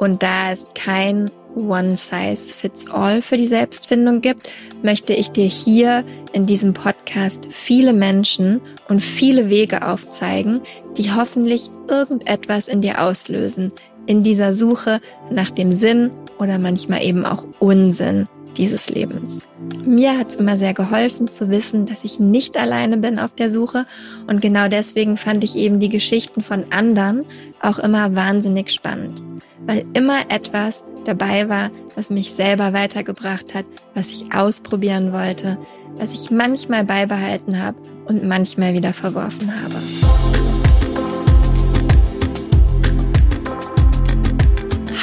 Und da es kein One-Size-Fits-All für die Selbstfindung gibt, möchte ich dir hier in diesem Podcast viele Menschen und viele Wege aufzeigen, die hoffentlich irgendetwas in dir auslösen, in dieser Suche nach dem Sinn oder manchmal eben auch Unsinn dieses Lebens. Mir hat es immer sehr geholfen zu wissen, dass ich nicht alleine bin auf der Suche und genau deswegen fand ich eben die Geschichten von anderen auch immer wahnsinnig spannend, weil immer etwas dabei war, was mich selber weitergebracht hat, was ich ausprobieren wollte, was ich manchmal beibehalten habe und manchmal wieder verworfen habe.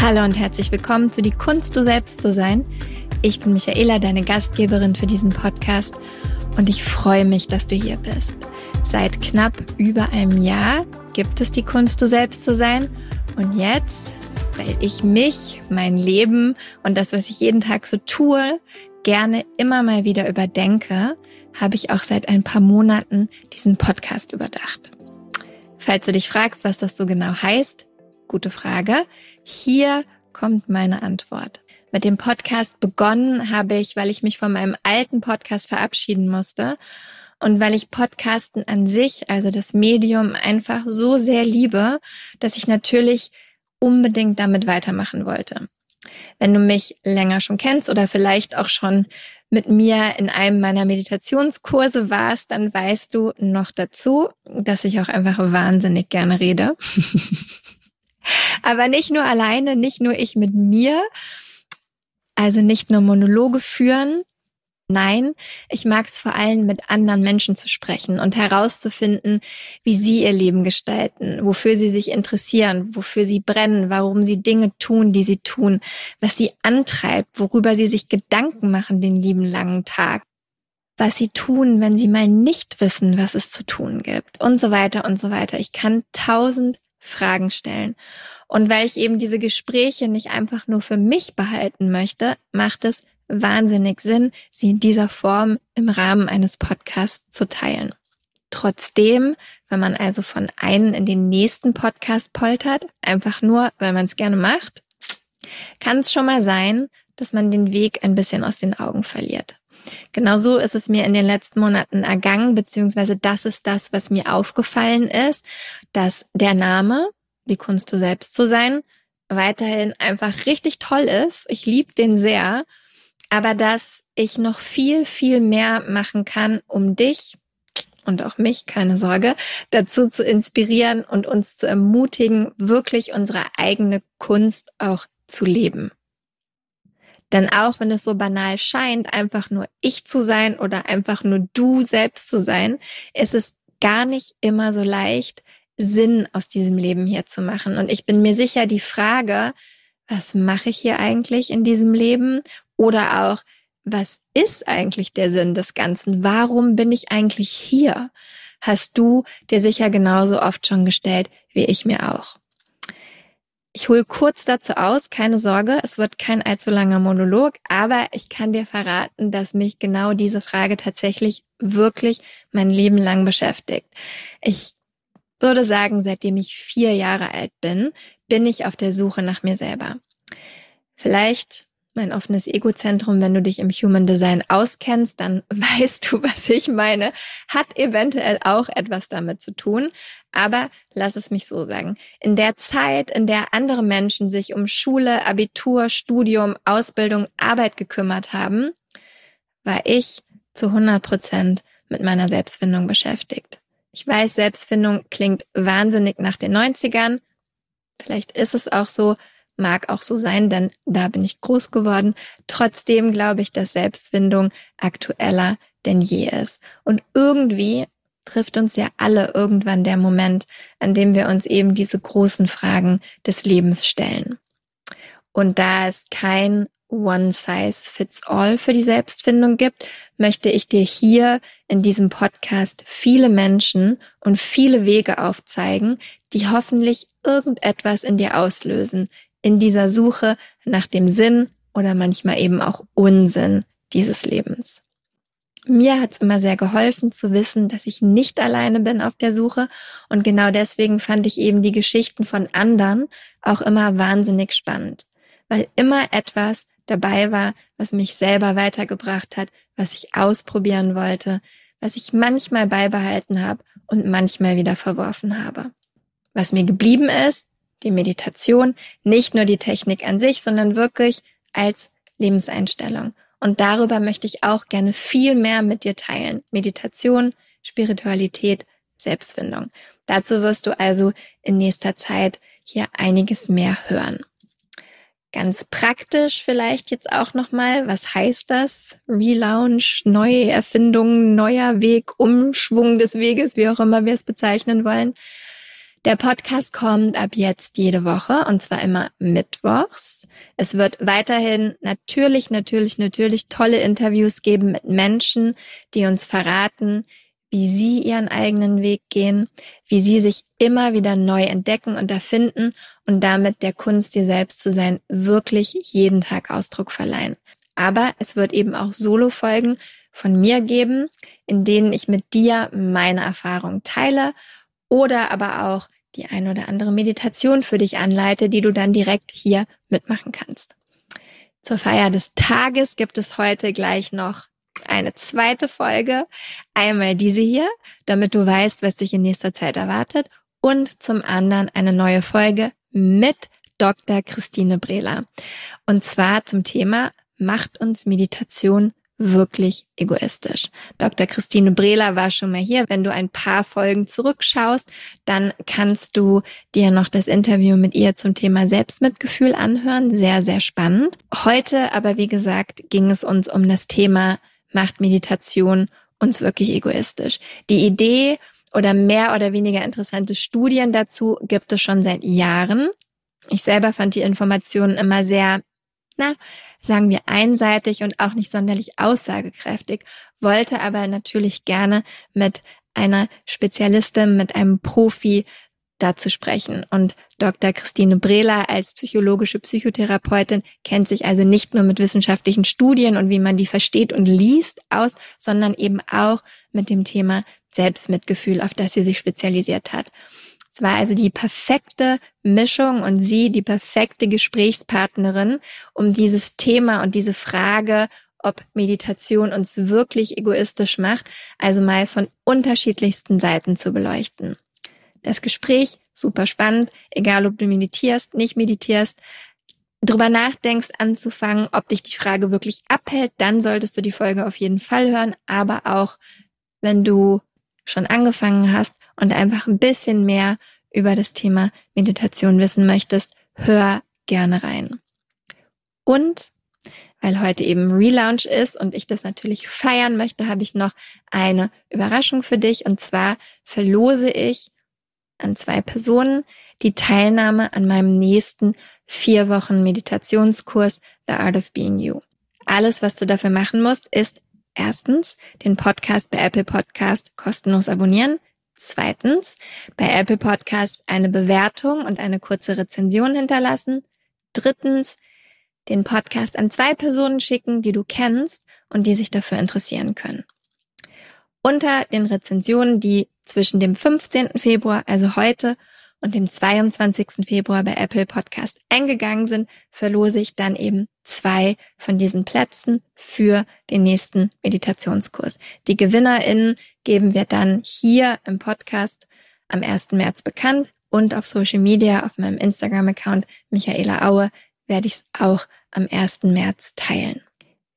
Hallo und herzlich willkommen zu Die Kunst, du selbst zu sein. Ich bin Michaela, deine Gastgeberin für diesen Podcast und ich freue mich, dass du hier bist. Seit knapp über einem Jahr gibt es die Kunst, du selbst zu sein und jetzt, weil ich mich, mein Leben und das, was ich jeden Tag so tue, gerne immer mal wieder überdenke, habe ich auch seit ein paar Monaten diesen Podcast überdacht. Falls du dich fragst, was das so genau heißt, gute Frage. Hier kommt meine Antwort. Mit dem Podcast begonnen habe ich, weil ich mich von meinem alten Podcast verabschieden musste und weil ich Podcasten an sich, also das Medium, einfach so sehr liebe, dass ich natürlich unbedingt damit weitermachen wollte. Wenn du mich länger schon kennst oder vielleicht auch schon mit mir in einem meiner Meditationskurse warst, dann weißt du noch dazu, dass ich auch einfach wahnsinnig gerne rede. Aber nicht nur alleine, nicht nur ich mit mir, also nicht nur Monologe führen. Nein, ich mag es vor allem mit anderen Menschen zu sprechen und herauszufinden, wie sie ihr Leben gestalten, wofür sie sich interessieren, wofür sie brennen, warum sie Dinge tun, die sie tun, was sie antreibt, worüber sie sich Gedanken machen den lieben langen Tag, was sie tun, wenn sie mal nicht wissen, was es zu tun gibt und so weiter und so weiter. Ich kann tausend Fragen stellen. Und weil ich eben diese Gespräche nicht einfach nur für mich behalten möchte, macht es wahnsinnig Sinn, sie in dieser Form im Rahmen eines Podcasts zu teilen. Trotzdem, wenn man also von einem in den nächsten Podcast poltert, einfach nur, weil man es gerne macht, kann es schon mal sein, dass man den Weg ein bisschen aus den Augen verliert. Genauso ist es mir in den letzten Monaten ergangen, beziehungsweise das ist das, was mir aufgefallen ist, dass der Name, die Kunst du selbst zu sein, weiterhin einfach richtig toll ist. Ich liebe den sehr, aber dass ich noch viel, viel mehr machen kann, um dich und auch mich, keine Sorge, dazu zu inspirieren und uns zu ermutigen, wirklich unsere eigene Kunst auch zu leben. Denn auch wenn es so banal scheint, einfach nur ich zu sein oder einfach nur du selbst zu sein, ist es gar nicht immer so leicht, Sinn aus diesem Leben hier zu machen. Und ich bin mir sicher, die Frage, was mache ich hier eigentlich in diesem Leben? Oder auch, was ist eigentlich der Sinn des Ganzen? Warum bin ich eigentlich hier? Hast du dir sicher genauso oft schon gestellt, wie ich mir auch. Ich hole kurz dazu aus, keine Sorge, es wird kein allzu langer Monolog, aber ich kann dir verraten, dass mich genau diese Frage tatsächlich wirklich mein Leben lang beschäftigt. Ich würde sagen, seitdem ich vier Jahre alt bin, bin ich auf der Suche nach mir selber. Vielleicht mein offenes Egozentrum, wenn du dich im Human Design auskennst, dann weißt du, was ich meine, hat eventuell auch etwas damit zu tun. Aber lass es mich so sagen. In der Zeit, in der andere Menschen sich um Schule, Abitur, Studium, Ausbildung, Arbeit gekümmert haben, war ich zu 100 Prozent mit meiner Selbstfindung beschäftigt. Ich weiß, Selbstfindung klingt wahnsinnig nach den 90ern. Vielleicht ist es auch so, mag auch so sein, denn da bin ich groß geworden. Trotzdem glaube ich, dass Selbstfindung aktueller denn je ist. Und irgendwie trifft uns ja alle irgendwann der Moment, an dem wir uns eben diese großen Fragen des Lebens stellen. Und da es kein One-Size-Fits-All für die Selbstfindung gibt, möchte ich dir hier in diesem Podcast viele Menschen und viele Wege aufzeigen, die hoffentlich irgendetwas in dir auslösen, in dieser Suche nach dem Sinn oder manchmal eben auch Unsinn dieses Lebens. Mir hat's immer sehr geholfen zu wissen, dass ich nicht alleine bin auf der Suche und genau deswegen fand ich eben die Geschichten von anderen auch immer wahnsinnig spannend, weil immer etwas dabei war, was mich selber weitergebracht hat, was ich ausprobieren wollte, was ich manchmal beibehalten habe und manchmal wieder verworfen habe. Was mir geblieben ist, die Meditation, nicht nur die Technik an sich, sondern wirklich als Lebenseinstellung. Und darüber möchte ich auch gerne viel mehr mit dir teilen. Meditation, Spiritualität, Selbstfindung. Dazu wirst du also in nächster Zeit hier einiges mehr hören. Ganz praktisch vielleicht jetzt auch nochmal, was heißt das? Relaunch, neue Erfindungen, neuer Weg, Umschwung des Weges, wie auch immer wir es bezeichnen wollen. Der Podcast kommt ab jetzt jede Woche und zwar immer mittwochs. Es wird weiterhin natürlich, natürlich, natürlich tolle Interviews geben mit Menschen, die uns verraten, wie sie ihren eigenen Weg gehen, wie sie sich immer wieder neu entdecken und erfinden und damit der Kunst, dir selbst zu sein, wirklich jeden Tag Ausdruck verleihen. Aber es wird eben auch Solo-Folgen von mir geben, in denen ich mit dir meine Erfahrungen teile oder aber auch die ein oder andere Meditation für dich anleite, die du dann direkt hier mitmachen kannst. Zur Feier des Tages gibt es heute gleich noch eine zweite Folge. Einmal diese hier, damit du weißt, was dich in nächster Zeit erwartet. Und zum anderen eine neue Folge mit Dr. Christine Brehler. Und zwar zum Thema Macht uns Meditation wirklich egoistisch. Dr. Christine Brehler war schon mal hier. Wenn du ein paar Folgen zurückschaust, dann kannst du dir noch das Interview mit ihr zum Thema Selbstmitgefühl anhören. Sehr, sehr spannend. Heute aber, wie gesagt, ging es uns um das Thema Macht Meditation uns wirklich egoistisch. Die Idee oder mehr oder weniger interessante Studien dazu gibt es schon seit Jahren. Ich selber fand die Informationen immer sehr na, sagen wir einseitig und auch nicht sonderlich aussagekräftig, wollte aber natürlich gerne mit einer Spezialistin, mit einem Profi dazu sprechen. Und Dr. Christine Brehler als psychologische Psychotherapeutin kennt sich also nicht nur mit wissenschaftlichen Studien und wie man die versteht und liest aus, sondern eben auch mit dem Thema Selbstmitgefühl, auf das sie sich spezialisiert hat. Es war also die perfekte Mischung und sie die perfekte Gesprächspartnerin, um dieses Thema und diese Frage, ob Meditation uns wirklich egoistisch macht, also mal von unterschiedlichsten Seiten zu beleuchten. Das Gespräch, super spannend, egal ob du meditierst, nicht meditierst, drüber nachdenkst anzufangen, ob dich die Frage wirklich abhält, dann solltest du die Folge auf jeden Fall hören, aber auch wenn du schon angefangen hast und einfach ein bisschen mehr über das Thema Meditation wissen möchtest, hör gerne rein. Und weil heute eben Relaunch ist und ich das natürlich feiern möchte, habe ich noch eine Überraschung für dich. Und zwar verlose ich an zwei Personen die Teilnahme an meinem nächsten vier Wochen Meditationskurs The Art of Being You. Alles, was du dafür machen musst, ist Erstens, den Podcast bei Apple Podcast kostenlos abonnieren. Zweitens, bei Apple Podcast eine Bewertung und eine kurze Rezension hinterlassen. Drittens, den Podcast an zwei Personen schicken, die du kennst und die sich dafür interessieren können. Unter den Rezensionen, die zwischen dem 15. Februar, also heute, und dem 22. Februar bei Apple Podcast eingegangen sind, verlose ich dann eben zwei von diesen Plätzen für den nächsten Meditationskurs. Die GewinnerInnen geben wir dann hier im Podcast am 1. März bekannt und auf Social Media, auf meinem Instagram-Account Michaela Aue, werde ich es auch am 1. März teilen.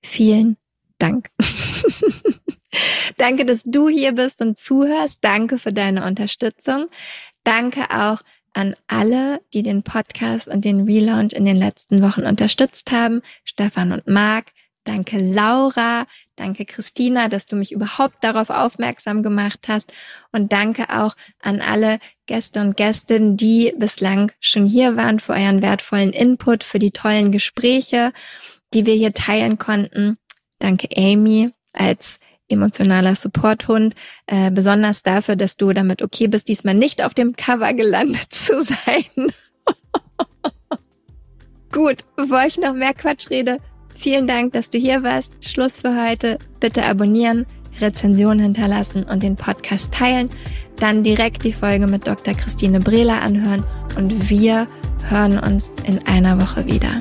Vielen Dank. Danke, dass du hier bist und zuhörst. Danke für deine Unterstützung. Danke auch an alle, die den Podcast und den Relaunch in den letzten Wochen unterstützt haben. Stefan und Marc. Danke Laura, danke Christina, dass du mich überhaupt darauf aufmerksam gemacht hast und danke auch an alle Gäste und Gästinnen, die bislang schon hier waren für euren wertvollen Input, für die tollen Gespräche, die wir hier teilen konnten. Danke Amy als emotionaler Supporthund, äh, besonders dafür, dass du damit okay bist, diesmal nicht auf dem Cover gelandet zu sein. Gut, bevor ich noch mehr Quatsch rede, vielen Dank, dass du hier warst. Schluss für heute. Bitte abonnieren, Rezension hinterlassen und den Podcast teilen. Dann direkt die Folge mit Dr. Christine Brehler anhören und wir hören uns in einer Woche wieder.